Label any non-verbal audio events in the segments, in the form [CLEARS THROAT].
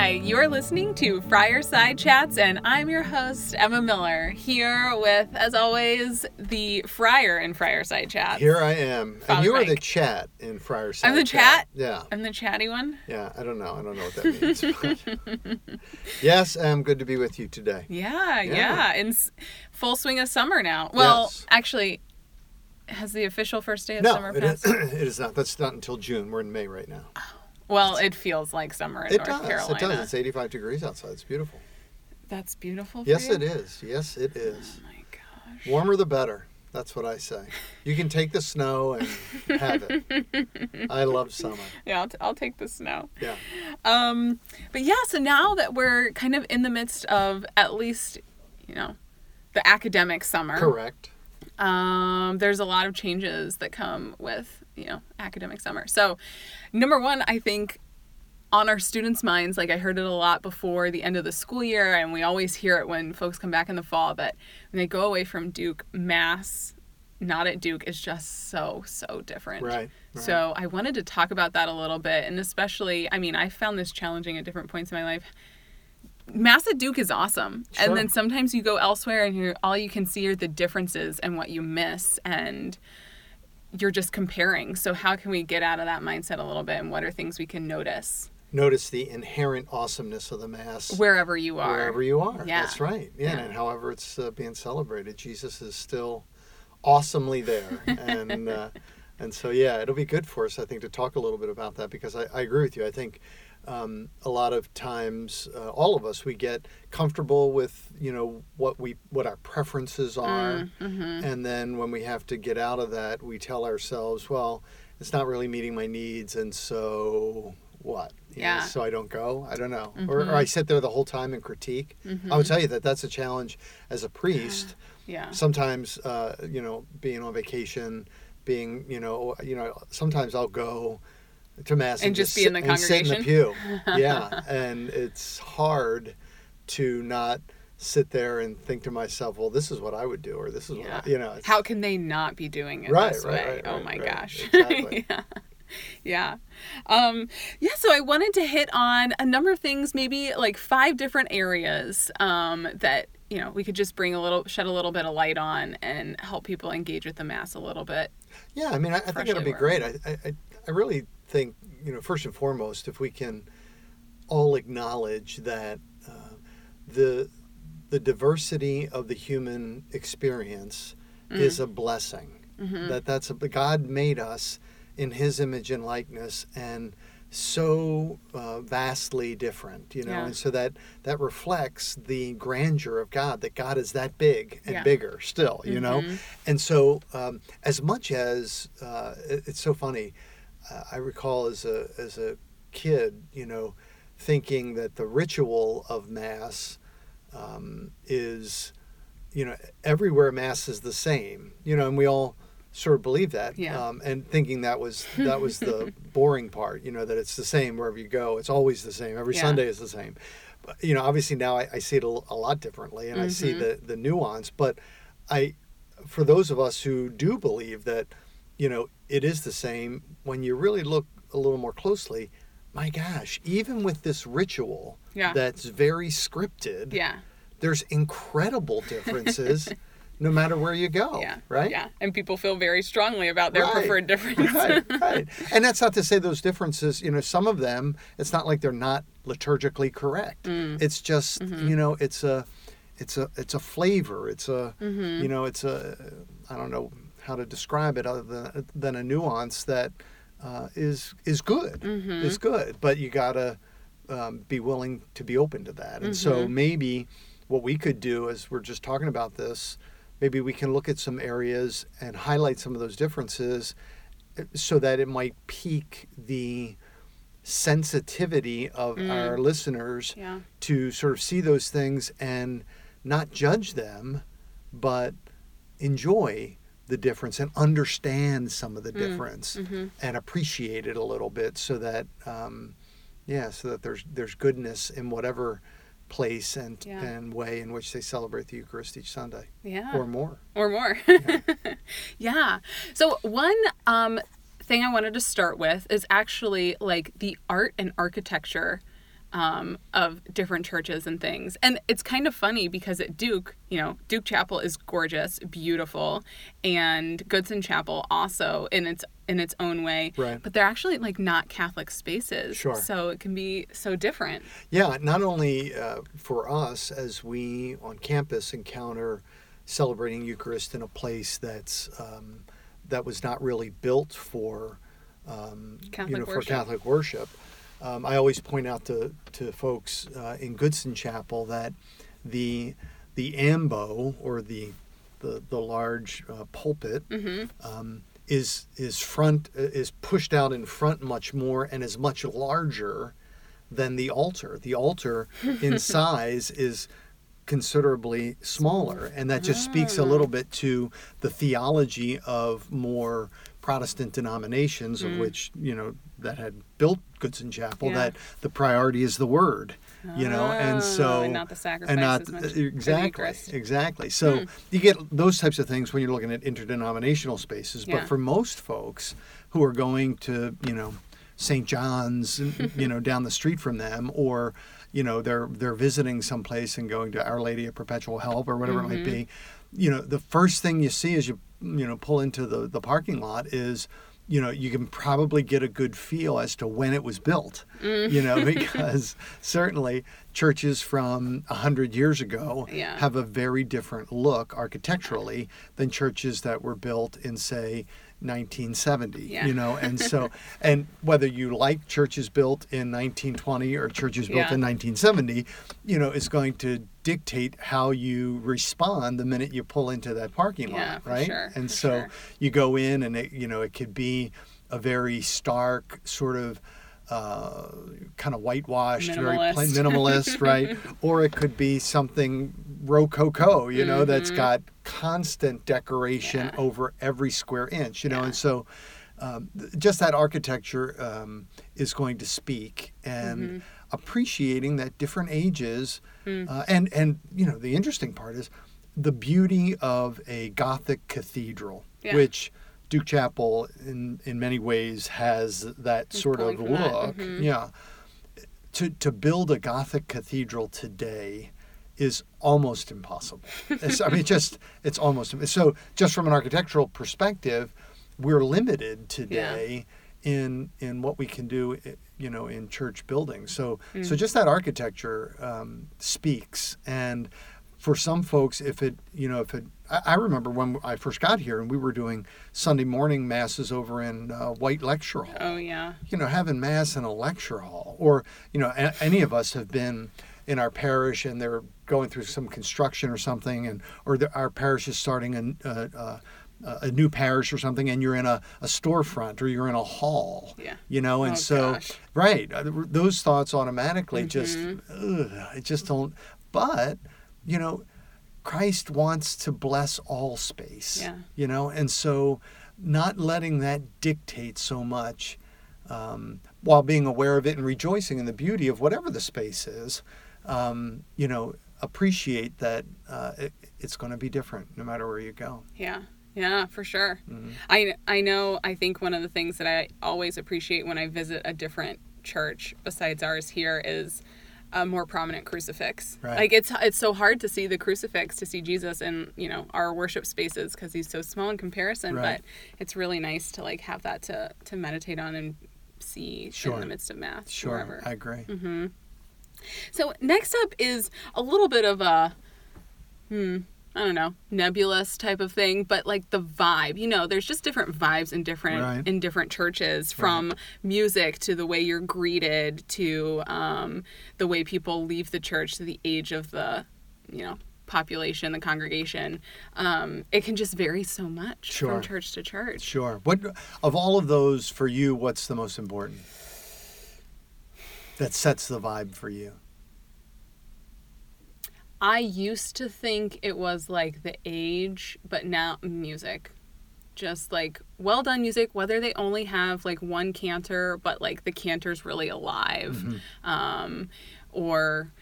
Hi, you're listening to Friarside Chats, and I'm your host, Emma Miller, here with, as always, the Friar in Friarside Chats. Here I am. Father and you are the chat in Friarside. Chats. I'm the chat? Yeah. I'm the chatty one. Yeah. I don't know. I don't know what that means. [LAUGHS] yes, I'm good to be with you today. Yeah, yeah, Yeah. in s- full swing of summer now. Well, Yes. actually, has the official first day of No, summer it is, passed? [CLEARS THROAT] it is not. That's not until June. We're in May right now. Oh, Well, it feels like summer in It North does. Carolina. It does. It's 85 degrees outside. It's beautiful. That's beautiful. For Yes, you? it is. Yes, it is. Oh my gosh. Warmer the better. That's what I say. You can take the snow and have it. [LAUGHS] I love summer. Yeah, I'll, t- I'll take the snow. Yeah. Um, but yeah, so now that we're kind of in the midst of at least, you know, the academic summer, Correct. um, there's a lot of changes that come with, you know, academic summer. So, number one, I think on our students' minds, like I heard it a lot before the end of the school year, and we always hear it when folks come back in the fall that when they go away from Duke, mass, not at Duke, is just so, so different. Right. right. So I wanted to talk about that a little bit, and especially, I mean, I found this challenging at different points in my life. Mass at Duke is awesome, Sure. and then sometimes you go elsewhere, and you're all you can see are the differences and what you miss, and you're just comparing. So how can we get out of that mindset a little bit, and what are things we can notice Notice the inherent awesomeness of the Mass. wherever you are? wherever you are. Yeah. That's right. Yeah, Yeah. and however it's uh, being celebrated, Jesus is still awesomely there, [LAUGHS] and uh, and so yeah, it'll be good for us, I think, to talk a little bit about that because I, I agree with you. I think um, a lot of times, uh, all of us, we get comfortable with you know what we what our preferences are, Mm-hmm. and then when we have to get out of that, we tell ourselves, well, it's not really meeting my needs, and so what? You know, Yeah. so I don't go. I don't know, or, or I sit there the whole time and critique. I would tell you that that's a challenge as a priest. Yeah. Sometimes, uh, you know, being on vacation, being, you know, you know, sometimes I'll go to mass And and, just be in the and sit in the pew. yeah, [LAUGHS] and it's hard to not sit there and think to myself, well, this is what I would do, or this is Yeah. what I, you know. How can they not be doing it Right, this right, way? right, oh my gosh. [LAUGHS] Exactly. yeah. Yeah. Um, yeah, so I wanted to hit on a number of things, maybe like five different areas um, that, you know, we could just bring a little, shed a little bit of light on and help people engage with the Mass a little bit. Yeah, I mean, I, I think it'll be great. I, I- I really think, you know, first and foremost, if we can all acknowledge that uh, the the diversity of the human experience is a blessing. That that's a, God made us in His image and likeness, and so uh, vastly different, you know, Yeah. and so that that reflects the grandeur of God. That God is that big and Yeah. bigger still, you know, Mhm. and so um, as much as uh, it- it's so funny, I recall as a as a kid, you know, thinking that the ritual of mass um, is, you know, everywhere mass is the same, you know, and we all sort of believe that, Yeah. um, and thinking that was that was the [LAUGHS] boring part, you know, that it's the same wherever you go, it's always the same, every Yeah. Sunday is the same. But you know, obviously now I, I see it a, a lot differently, and I see Mhm. the the nuance, but I, for those of us who do believe that, you know, it is the same, when you really look a little more closely, my gosh, even with this ritual Yeah. that's very scripted, Yeah. there's incredible differences no matter where you go. yeah. Right? Yeah. And people feel very strongly about their Right. preferred difference. [LAUGHS] right, [LAUGHS] right. And that's not to say those differences, you know, some of them, it's not like they're not liturgically correct. Mm. It's just, Mm-hmm. you know, it's a, it's a, it's a flavor. It's a, Mhm. you know, it's a, I don't know how to describe it other than, than a nuance that uh, is is good. Mhm. Is good, but you gotta um, be willing to be open to that. And so Mhm. maybe what we could do, as we're just talking about this, maybe we can look at some areas and highlight some of those differences uh, so that it might pique the sensitivity of Mm. our listeners Yeah. to sort of see those things and not judge them, but enjoy the difference and understand some of the Mm. difference hmm and appreciate it a little bit so that um, yeah so that there's there's goodness in whatever place and Yeah. and way in which they celebrate the Eucharist each Sunday Yeah. or more. or more. yeah. [LAUGHS] So one um, thing I wanted to start with is actually like the art and architecture um, of different churches and things. And it's kind of funny because at Duke, you know, Duke Chapel is gorgeous, beautiful, and Goodson Chapel also in its in its own way. Right. But they're actually like not Catholic spaces. Sure. So it can be so different. Yeah, not only uh, for us as we on campus encounter celebrating Eucharist in a place that's um, that was not really built for um, Catholic you know for worship. Catholic worship. Um, I always point out to to folks uh, in Goodson Chapel that the the ambo or the the, the large uh, pulpit Mm-hmm. um, is is front is pushed out in front much more and is much larger than the altar. The altar in [LAUGHS] size is considerably smaller, and that just speaks a little bit to the theology of more Protestant denominations, of which you know that had built Goodson Chapel. Yeah. That the priority is the Word, you know, and so Oh, and not the sacrifice and not exactly exactly so you get those types of things when you're looking at interdenominational spaces Yeah. but for most folks who are going to you know st john's [LAUGHS] you know down the street from them or you know they're they're visiting someplace and going to our lady of perpetual help or whatever it might be Mm-hmm. you know the first thing you see as you you know pull into the the parking lot is you know you can probably get a good feel as to when it was built Mm. you know [LAUGHS] because certainly churches from a hundred years ago Yeah. have a very different look architecturally than churches that were built in say 1970 Yeah. you know and so [LAUGHS] and whether you like churches built in 1920 or churches built Yeah. in 1970 you know is going to dictate how you respond the minute you pull into that parking Yeah, lot right sure, and so sure. you go in and it you know it could be a very stark sort of uh, kind of whitewashed, very plain, Minimalist. [LAUGHS] minimalist, right? [LAUGHS] Or it could be something rococo, you know, that's Mhm. got constant decoration Yeah. over every square inch, you know, Yeah. and so um, just that architecture um, is going to speak and Mm-hmm. appreciating that different ages, Mm. uh, and and you know the interesting part is the beauty of a Gothic cathedral, Yeah. which Duke Chapel in in many ways has that It's sort of pulling from that, look. mhm. Yeah. To to build a Gothic cathedral today is almost impossible. I mean, [LAUGHS] just it's almost so. Just from an architectural perspective, we're limited today in in what we can do, you know, in church buildings. So so Mm. just that architecture um, speaks and. For some folks, if it, you know, if it, I, I remember when I first got here and we were doing Sunday morning masses over in uh, White Lecture Hall Oh yeah. you know, having mass in a lecture hall, or you know, a- any of us have been in our parish and they're going through some construction or something, and or the, our parish is starting a, a, a, a new parish or something, and you're in a, a storefront or you're in a hall, Yeah. you know, and Oh, so gosh. right, uh, those thoughts automatically just, Mm-hmm. ugh, I just don't. But you know, Christ wants to bless all space, Yeah. you know, and so not letting that dictate so much um, while being aware of it and rejoicing in the beauty of whatever the space is, um, you know, appreciate that uh, it, it's going to be different no matter where you go. Yeah. Yeah, for sure. Mhm. I I know I think one of the things that I always appreciate when I visit a different church besides ours here is a more prominent crucifix. Right. Like it's it's so hard to see the crucifix to see Jesus in, you know, our worship spaces cuz he's so small in comparison, Right. but it's really nice to like have that to to meditate on and see Sure. in the midst of mass Sure, wherever. I agree. Mm-hmm. So next up is a little bit of a, hmm, I don't know, nebulous type of thing, but like the vibe. You know, there's just different vibes in different Right. in different churches, from music to the way you're greeted to um, the way people leave the church to the age of the, you know, population, the congregation. Um, it can just vary so much Sure. from church to church. Sure. What of all of those for you? What's the most important? That sets the vibe for you. I used to think it was like the age, but now music. Just like well done music, whether they only have like one cantor, but like the cantor's really alive. Um, or,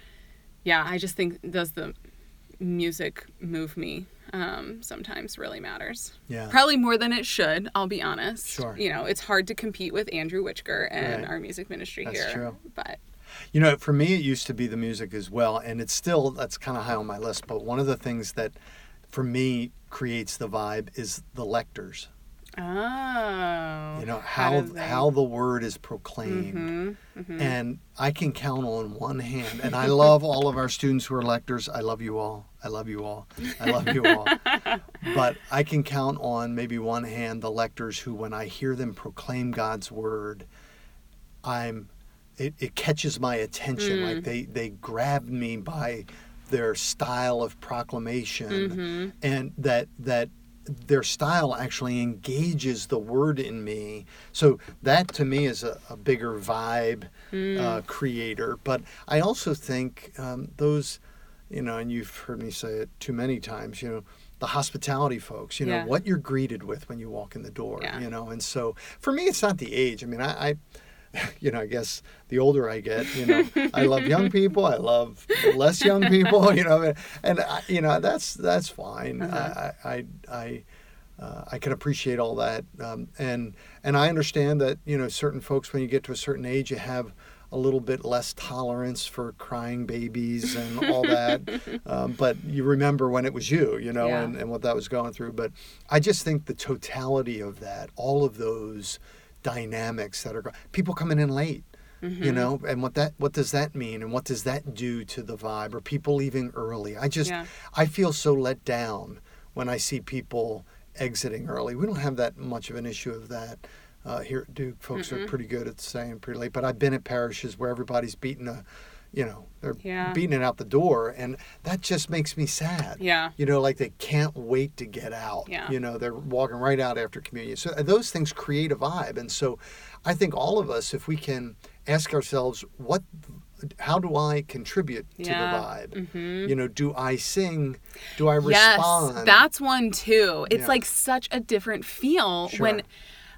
yeah, I just think does the music move me um, sometimes really matters. Yeah. Probably more than it should, I'll be honest. Sure. You know, it's hard to compete with Andrew Witchger and Right. our music ministry That's here. true. But You know, for me, it used to be the music as well, and it's still that's kind of high on my list. But one of the things that, for me, creates the vibe is the lectors. Oh. You know how how the word is proclaimed, Mhm, mhm. and I can count on one hand. And I love all of our students who are lectors. I love you all. I love you all. I love you all. [LAUGHS] but I can count on maybe one hand the lectors who, when I hear them proclaim God's word, I'm it, it catches my attention. Mm. Like they they grab me by their style of proclamation, Mhm. and that that their style actually engages the word in me. So that to me is a, a bigger vibe Mm. uh, creator. But I also think um, those, you know, and you've heard me say it too many times, you know, the hospitality folks, you know, Yeah. what you're greeted with when you walk in the door, Yeah. you know. And so for me, it's not the age. I mean, I, I [LAUGHS] you know, I guess the older I get, you know, I love young [LAUGHS] people. I love less young people, you know, and I, you know that's that's fine. Uh-huh. I I I, uh, I can appreciate all that, um, and and I understand that you know certain folks when you get to a certain age you have a little bit less tolerance for crying babies and all that. [LAUGHS] um, but you remember when it was you, you know, Yeah. and, and what that was going through. But I just think the totality of that, all of those dynamics that are people coming in late Mm-hmm. you know? And what that what does that mean? And what does that do to the vibe or people leaving early? I just Yeah. i feel so let down when i see people exiting early. We don't have that much of an issue of that uh, here at duke. Folks are pretty good at staying pretty late but i've been at parishes where everybody's beating a you know they're Yeah. beating it out the door and that just makes me sad Yeah. you know like they can't wait to get out Yeah. you know they're walking right out after communion so uh, those things create a vibe and so i think all of us if we can ask ourselves what how do i contribute to Yeah. the vibe Mhm. you know do i sing do i Yes, respond that's one too. It's Yeah. like such a different feel Sure. when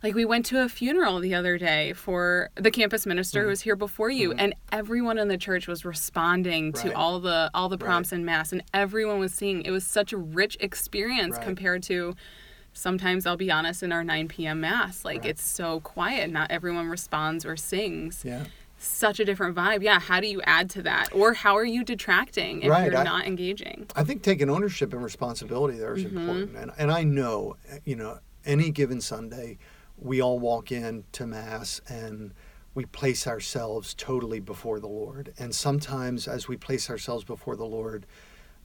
like we went to a funeral the other day for the campus minister Mm-hmm. who was here before you and everyone in the church was responding to all the all the Right. prompts in mass and everyone was singing. It was such a rich experience Right. compared to sometimes I'll be honest in our 9 p.m. mass like Right. it's so quiet not everyone responds or sings. yeah Such a different vibe. Yeah, how do you add to that? Or how are you detracting if Right, you're I- not engaging? I think taking ownership and responsibility there is important. And, and I know, you know, any given Sunday, we all walk in to Mass and we place ourselves totally before the Lord. And sometimes as we place ourselves before the Lord,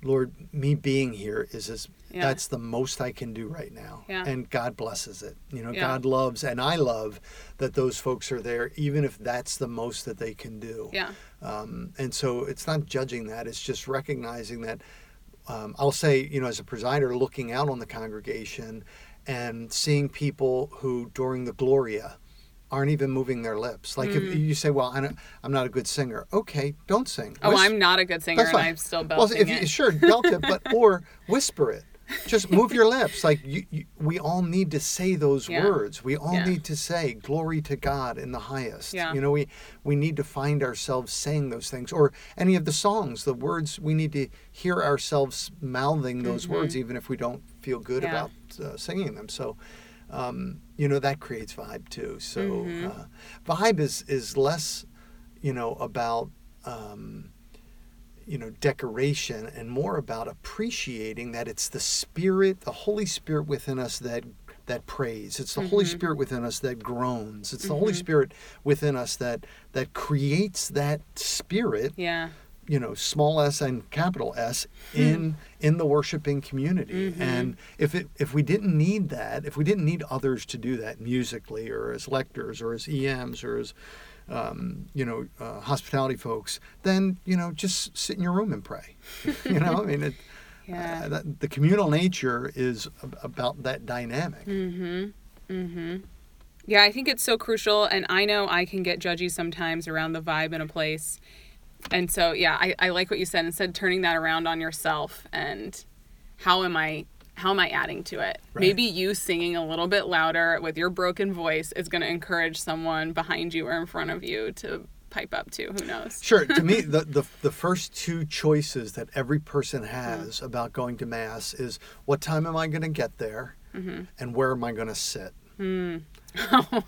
Lord, me being here is as Yeah. that's the most I can do right now. Yeah. And God blesses it. You know, Yeah. God loves and I love that those folks are there, even if that's the most that they can do. Yeah. Um, and so it's not judging that, it's just recognizing that. Um, I'll say, you know, as a presider, looking out on the congregation and seeing people who, during the Gloria, aren't even moving their lips. Like if mm. you say, "Well, I I'm not a good singer," okay, don't sing. Oh, Whis- I'm not a good singer and. I'm still well, belting if it. you sure belt it, but [LAUGHS] or whisper it. Just move your lips. Like you, you, we all need to say those Yeah. words. We all Yeah. need to say "Glory to God in the highest." Yeah. You know, we we need to find ourselves saying those things, or any of the songs, the words. We need to hear ourselves mouthing those words, mm-hmm. even if we don't feel good Mm-hmm. Yeah. about uh, singing them. So, um, you know, that creates vibe too. So, Mm-hmm. uh, vibe is is less, you know, about. Um, you know decoration and more about appreciating that it's the spirit the holy spirit within us that that prays it's the holy Mm-hmm. spirit within us that groans it's the holy spirit within us that that creates that spirit yeah. You know small s and capital s in in the worshiping community and if it if we didn't need that if we didn't need others to do that musically or as lectors or as ems or as um, you know uh, hospitality folks then you know just sit in your room and pray [LAUGHS] you know i mean it, [LAUGHS] Yeah. uh, that, the communal nature is ab- about that dynamic Mm-hmm. Mm-hmm. Yeah, I think it's so crucial, and I know I can get judgy sometimes around the vibe in a place. And so, yeah, I, I like what you said. Instead, turning that around on yourself and how am I how am I adding to it? Right. Maybe you singing a little bit louder with your broken voice is going to encourage someone behind you or in front of you to pipe up to. Who knows? Sure. To me, [LAUGHS] the, the the first two choices that every person mm-hmm. has about going to mass is what time am I going to get there, mm-hmm. and where am I going to sit. Hmm. [LAUGHS]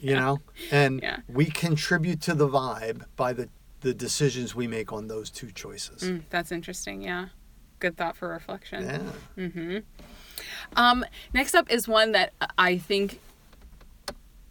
You know, and Yeah. we contribute to the vibe by the the decisions we make on those two choices. Mm, that's interesting. Yeah. Good thought for reflection. Yeah. Mm-hmm. Um, next up is one that I think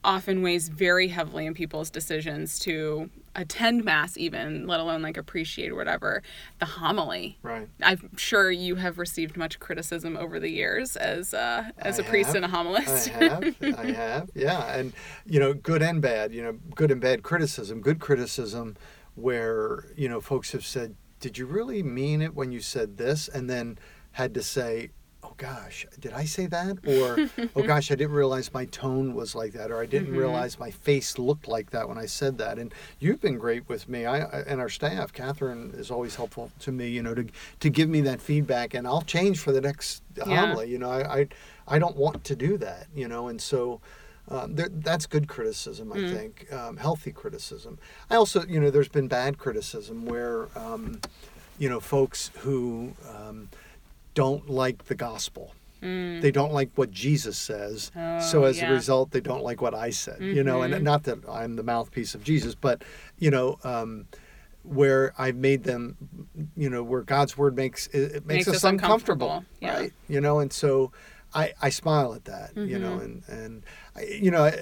often weighs very heavily in people's decisions to attend mass even let alone like appreciate or whatever the homily Right. i'm sure you have received much criticism over the years as uh, as a I priest have. and a homilist I have, I have, yeah, and you know, good and bad. You know, good and bad criticism. Good criticism, where you know, folks have said, "Did you really mean it when you said this?" and then had to say, "Oh gosh, did I say that?" or [LAUGHS] "Oh gosh, I didn't realize my tone was like that," or "I didn't Mhm. realize my face looked like that when I said that." And you've been great with me, I, I and our staff. Catherine is always helpful to me, you know, to to give me that feedback, and I'll change for the next Yeah. homily. You know, I, I I don't want to do that, you know, and so um, there, that's good criticism, I Mm. think, um, healthy criticism. I also, you know, there's been bad criticism where, um, you know, folks who um, don't like the gospel. Mm. They don't like what Jesus says. so Oh, as yeah. a result, they don't like what I said, you know, and not that I'm the mouthpiece of Jesus, but, you know, um, where I've made them, you know, where God's word makes it, it makes, Makes us, us uncomfortable, uncomfortable, yeah. right? You know, and so I, I smile at that, you know, Mhm. and and I, you know, I,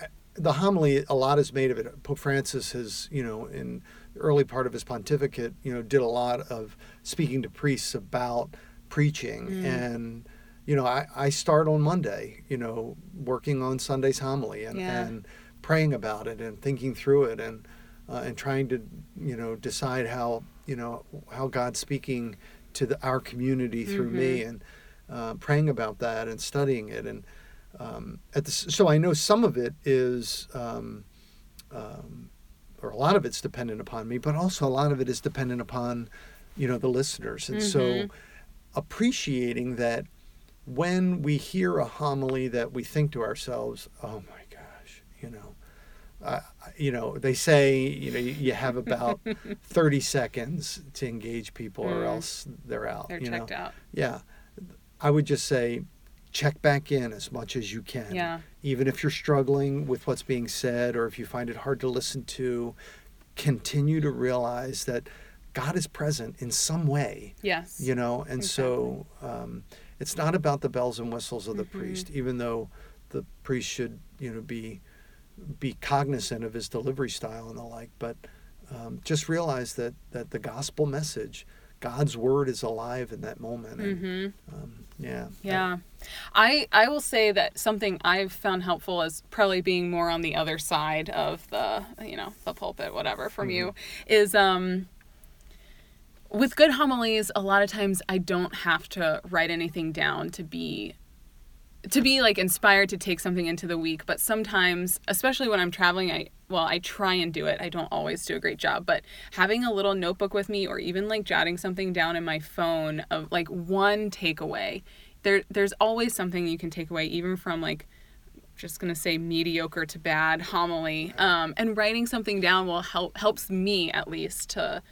I, the homily a lot is made of it. Pope Francis has, you know, in the early part of his pontificate, you know, did a lot of speaking to priests about preaching Mm. and. You know, I, I start on Monday, you know, working on Sunday's homily and, Yeah. and praying about it and thinking through it and uh, and trying to you know decide how you know how God's speaking to the, our community through me Mm-hmm. and uh, praying about that and studying it and um, at the, so I know some of it is um, um, or a lot of it's dependent upon me, but also a lot of it is dependent upon you know the listeners and so Mhm. appreciating that when we hear a homily that we think to ourselves, oh my gosh, you know, uh, you know, they say, you know, you, have about [LAUGHS] 30 seconds to engage people or Mm. else they're out. they're you checked know? out Yeah. I would just say check back in as much as you can. yeah Even if you're struggling with what's being said or if you find it hard to listen to, continue to realize that God is present in some way yes you know and so um, it's not about the bells and whistles of the Mhm. priest even though the priest should you know be be cognizant of his delivery style and the like but um, just realize that that the gospel message god's word is alive in that moment and, mm-hmm. um, yeah Yeah. I I will say that something I've found helpful is probably being more on the other side of the, you know, the pulpit whatever from you is um with good homilies a lot of times I don't have to write anything down to be to be like inspired to take something into the week but sometimes especially when i'm traveling i well i try and do it. I don't always do a great job but having a little notebook with me or even like jotting something down in my phone of like one takeaway there there's always something you can take away even from like just gonna say mediocre to bad homily um, and writing something down will help helps me at least to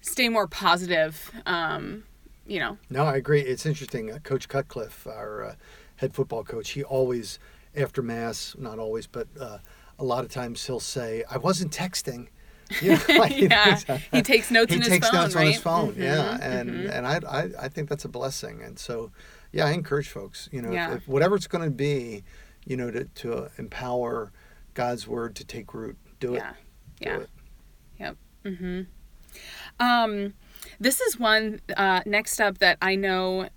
stay more positive um, you know No, I agree. It's interesting. Uh, coach Cutcliffe, our uh, head football coach, he always, after Mass, not always, but uh, a lot of times he'll say, I wasn't texting. [LAUGHS] You know, [LAUGHS] like, yeah it's- he takes notes he in his takes phone notes right on his phone. Mhm, Yeah. And, mhm. and I, I, I think that's a blessing. And so, yeah, I encourage folks, you know, if- Yeah. if, whatever it's going to be, you know, to, to empower God's word to take root, do it. yeah Do yeah it. Yep. Mm-hmm. Um, this is one uh, next up that I know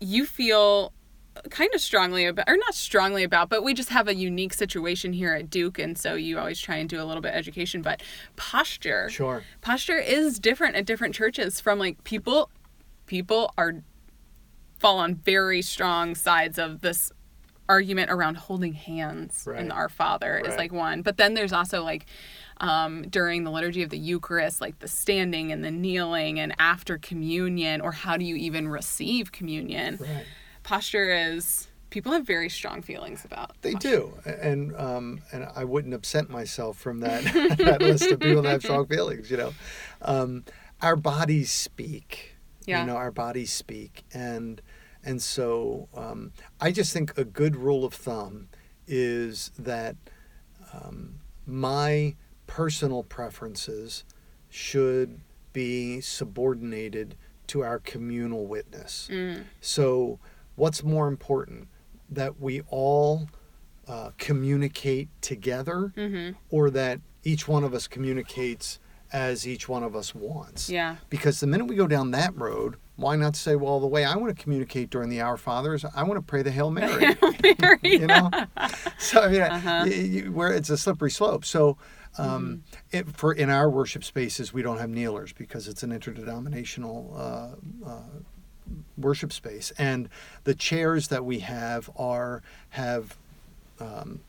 you feel kind of strongly about, or not strongly about, but we just have a unique situation here at Duke, and so you always try and do a little bit of education. But posture, Sure. posture is different at different churches. From like people, people are fall on very strong sides of this argument around holding hands Right. in Our Father is like one, but then there's also like um, during the liturgy of the Eucharist, like the standing and the kneeling, and after communion, or how do you even receive communion? Right. Posture is people have very strong feelings about. They posture. do, and um, and I wouldn't absent myself from that [LAUGHS] that list of people that have strong feelings. You know, um, our bodies speak. Yeah. You know, our bodies speak, and and so um, I just think a good rule of thumb is that um, my personal preferences should be subordinated to our communal witness. Mm. So, what's more important? That we all uh, communicate together, Mm-hmm. or that each one of us communicates as each one of us wants? Yeah. Because the minute we go down that road, why not say, well, the way I want to communicate during the Our Father is I want to pray the Hail Mary. Hail [LAUGHS] Mary. you know so yeah Uh-huh. where it's a slippery slope so um, it, for in our worship spaces we don't have kneelers because it's an interdenominational uh, uh, worship space. And the chairs that we have are have um,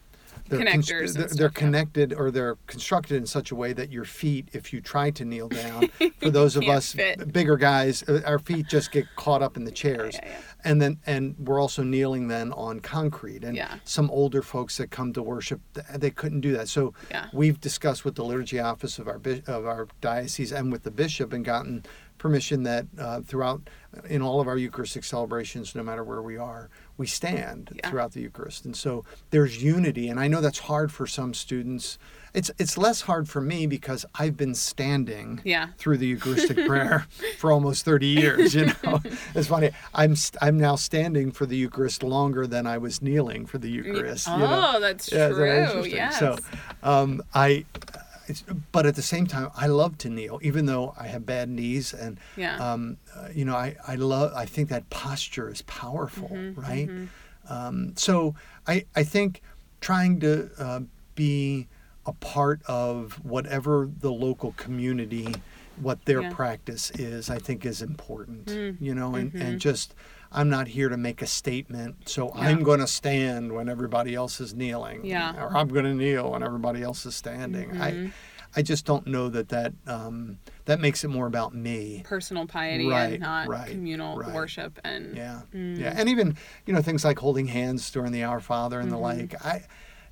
they're, Connectors and they're, yeah. connected or they're constructed in such a way that your feet if you try to kneel down [LAUGHS] for those of us fit. bigger guys uh, our feet just get caught up in the chairs yeah, yeah. and then and we're also kneeling then on concrete and Yeah. some older folks that come to worship they couldn't do that so Yeah. we've discussed with the liturgy office of our of our diocese and with the bishop and gotten permission that uh, throughout in all of our eucharistic celebrations no matter where we are we stand Yeah. throughout the eucharist and so there's unity and i know that's hard for some students it's it's less hard for me because i've been standing Yeah. through the Eucharistic [LAUGHS] prayer for almost 30 years. You know, [LAUGHS] it's funny. I'm st- I'm now standing for the Eucharist longer than I was kneeling for the Eucharist. Oh, you know? that's Yeah, that true. interesting? Yes. So, um, I. It's, but at the same time, I love to kneel, even though I have bad knees, and Yeah. um, uh, you know, I, I love. I think that posture is powerful, Mm-hmm, right? Um, so I I think trying to uh, be a part of whatever the local community, what their Yeah. practice is, I think is important. Mm, You know, and, and just I'm not here to make a statement, so Yeah. I'm going to stand when everybody else is kneeling, Yeah. or I'm going to kneel when everybody else is standing. I Mhm. I just don't know that that um, that makes it more about me. Personal piety Right, and not right, communal right. worship and Yeah, Mm. yeah, and even you know things like holding hands during the Our Father and the Mm-hmm. like. I,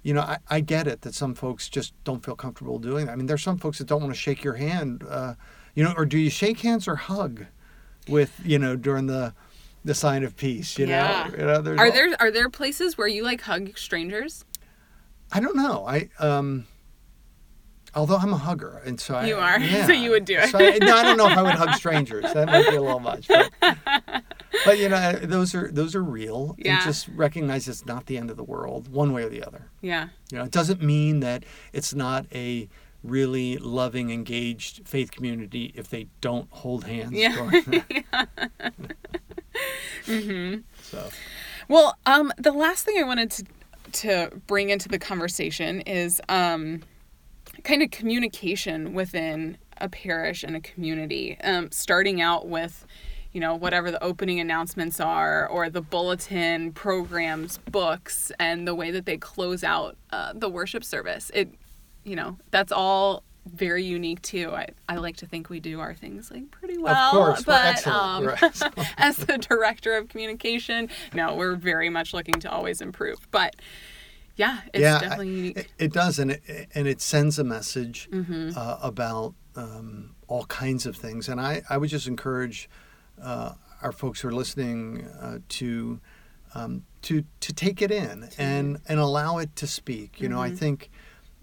you know, I, I get it that some folks just don't feel comfortable doing that. I mean, there's some folks that don't want to shake your hand. Uh, you know, or do you shake hands or hug with you know during the the sign of peace? You Yeah. know, you know Are all- there are there places where you like hug strangers? I don't know. I um. Although I'm a hugger, and so I, You are, [LAUGHS] yeah. so you would do it. So I, no, I don't know if I would hug strangers. That might be a little much. But, [LAUGHS] but you know, those are those are real. Yeah. And just recognize it's not the end of the world, one way or the other. Yeah. You know, it doesn't mean that it's not a really loving, engaged faith community if they don't hold hands. Yeah. during- [LAUGHS] Mm-hmm. so Well, um, the last thing I wanted to to bring into the conversation is um, kind of communication within a parish and a community. Um, starting out with, you know, whatever the opening announcements are, or the bulletin, programs, books, and the way that they close out uh, the worship service. It, you know, that's all very unique too. I, I like to think we do our things like pretty well. Of course, but um, We're [LAUGHS] as the director of communication, no, we're very much looking to always improve. But yeah, it's yeah, definitely unique. It, it does, and it and it sends a message Mm-hmm. uh, about um, all kinds of things. And I, I would just encourage uh, our folks who are listening uh, to um, to to take it in and and allow it to speak. You know, Mm-hmm. I think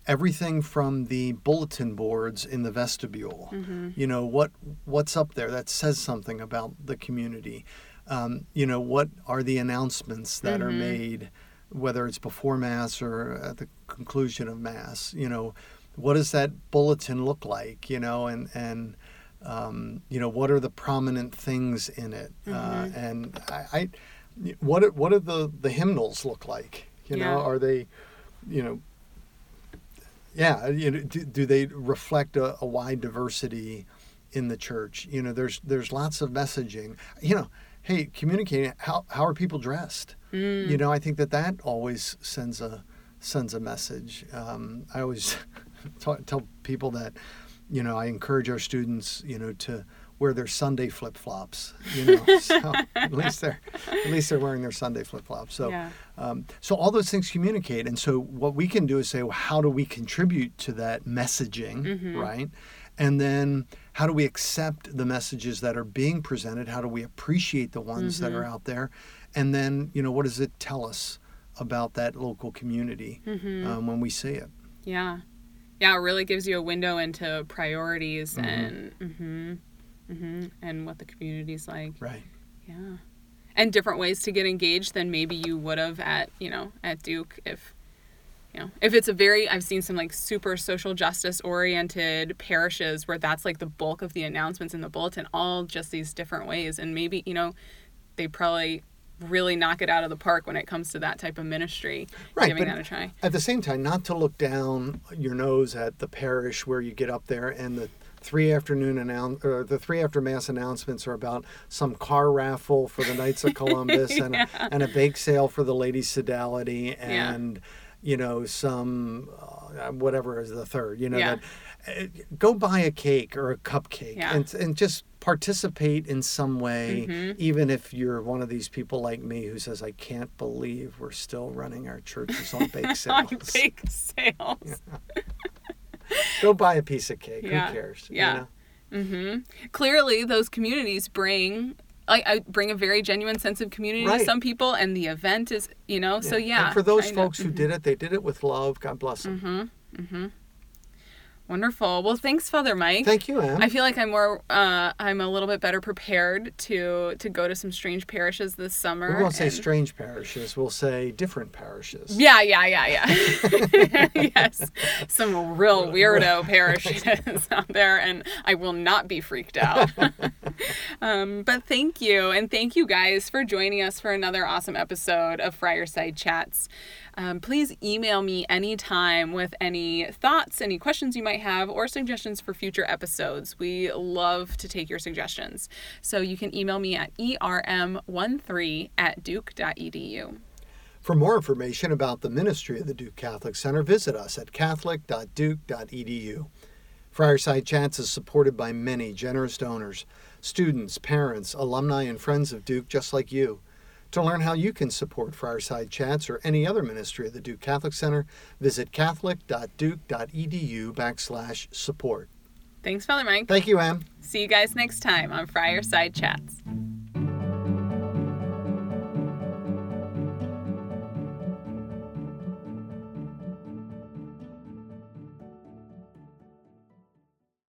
everything from the bulletin boards in the vestibule. Mm-hmm. You know what what's up there that says something about the community. Um, you know what are the announcements that are Mhm. made, whether it's before mass or at the conclusion of mass. You know, what does that bulletin look like? You know, and and um, you know what are the prominent things in it, uh, Mhm. and I, I what are- what do the the hymnals look like? You know, are they, you know, yeah, you know, do, do they reflect a, a wide diversity in the church? You know, there's there's lots of messaging. You know, hey, communicating how how are people dressed? Mm. You know, I think that that always sends a sends a message. Um, I always [LAUGHS] tell, tell people that, you know, I encourage our students, you know, to wear their Sunday flip flops. You know, [LAUGHS] so at least they're at least they're wearing their Sunday flip flops. So. yeah. Um, so all those things communicate, and so what we can do is say, well, how do we contribute to that messaging, Mhm. right? And then how do we accept the messages that are being presented? How do we appreciate the ones that are out there? And then, you know, what does it tell us about that local community Mhm. um, when we see it? Yeah. Yeah, it really gives you a window into priorities Mhm. and hmm hmm and what the community's like. Right. Yeah. And different ways to get engaged than maybe you would have at, you know, at Duke if you know, if it's a very I've seen some like super social justice oriented parishes where that's like the bulk of the announcements in the bulletin, all just these different ways and maybe, you know, they probably really knock it out of the park when it comes to that type of ministry. Right, Giving that a try. At the same time, not to look down your nose at the parish where you get up there and the three afternoon announce or the three after mass announcements are about some car raffle for the Knights of Columbus [LAUGHS] and, a, and a bake sale for the Lady Sodality Yeah. and you know some uh, whatever is the third you know Yeah. that uh, go buy a cake or a cupcake Yeah. and and just participate in some way Mhm. even if you're one of these people like me who says I can't believe we're still running our churches on bake [LAUGHS] sales. On bake sales. [LAUGHS] [LAUGHS] go buy a piece of cake. Yeah. Who cares? you Yeah. know? hmm Clearly, those communities bring like I bring a very genuine sense of community Right. to some people, and the event is you know so yeah. And for those to- folks who did it, they did it with love. God bless them. Mm-hmm. Mm-hmm. Wonderful. Well, thanks, Father Mike. Thank you, Anne. I feel like I'm more, uh, I'm a little bit better prepared to to go to some strange parishes this summer. we won't say and- strange parishes. We'll say different parishes. Yeah, yeah, yeah, yeah. [LAUGHS] [LAUGHS] yes, some real weirdo parishes [LAUGHS] out there, and I will not be freaked out. um, but thank you, and thank you guys for joining us for another awesome episode of Friarside Chats. Um, please email me anytime with any thoughts, any questions you might have, or suggestions for future episodes. We love to take your suggestions. So you can email me at erm13 at duke.edu. For more information about the ministry of the Duke Catholic Center, visit us at catholic.duke.edu. Friarside Chats is supported by many generous donors, students, parents, alumni, and friends of Duke just like you. To learn how you can support Friarside Chats or any other ministry of the Duke Catholic Center, visit catholic.duke.edu backslash support. Thanks, Father Mike. Thank you, Anne. See you guys next time on Friarside Chats.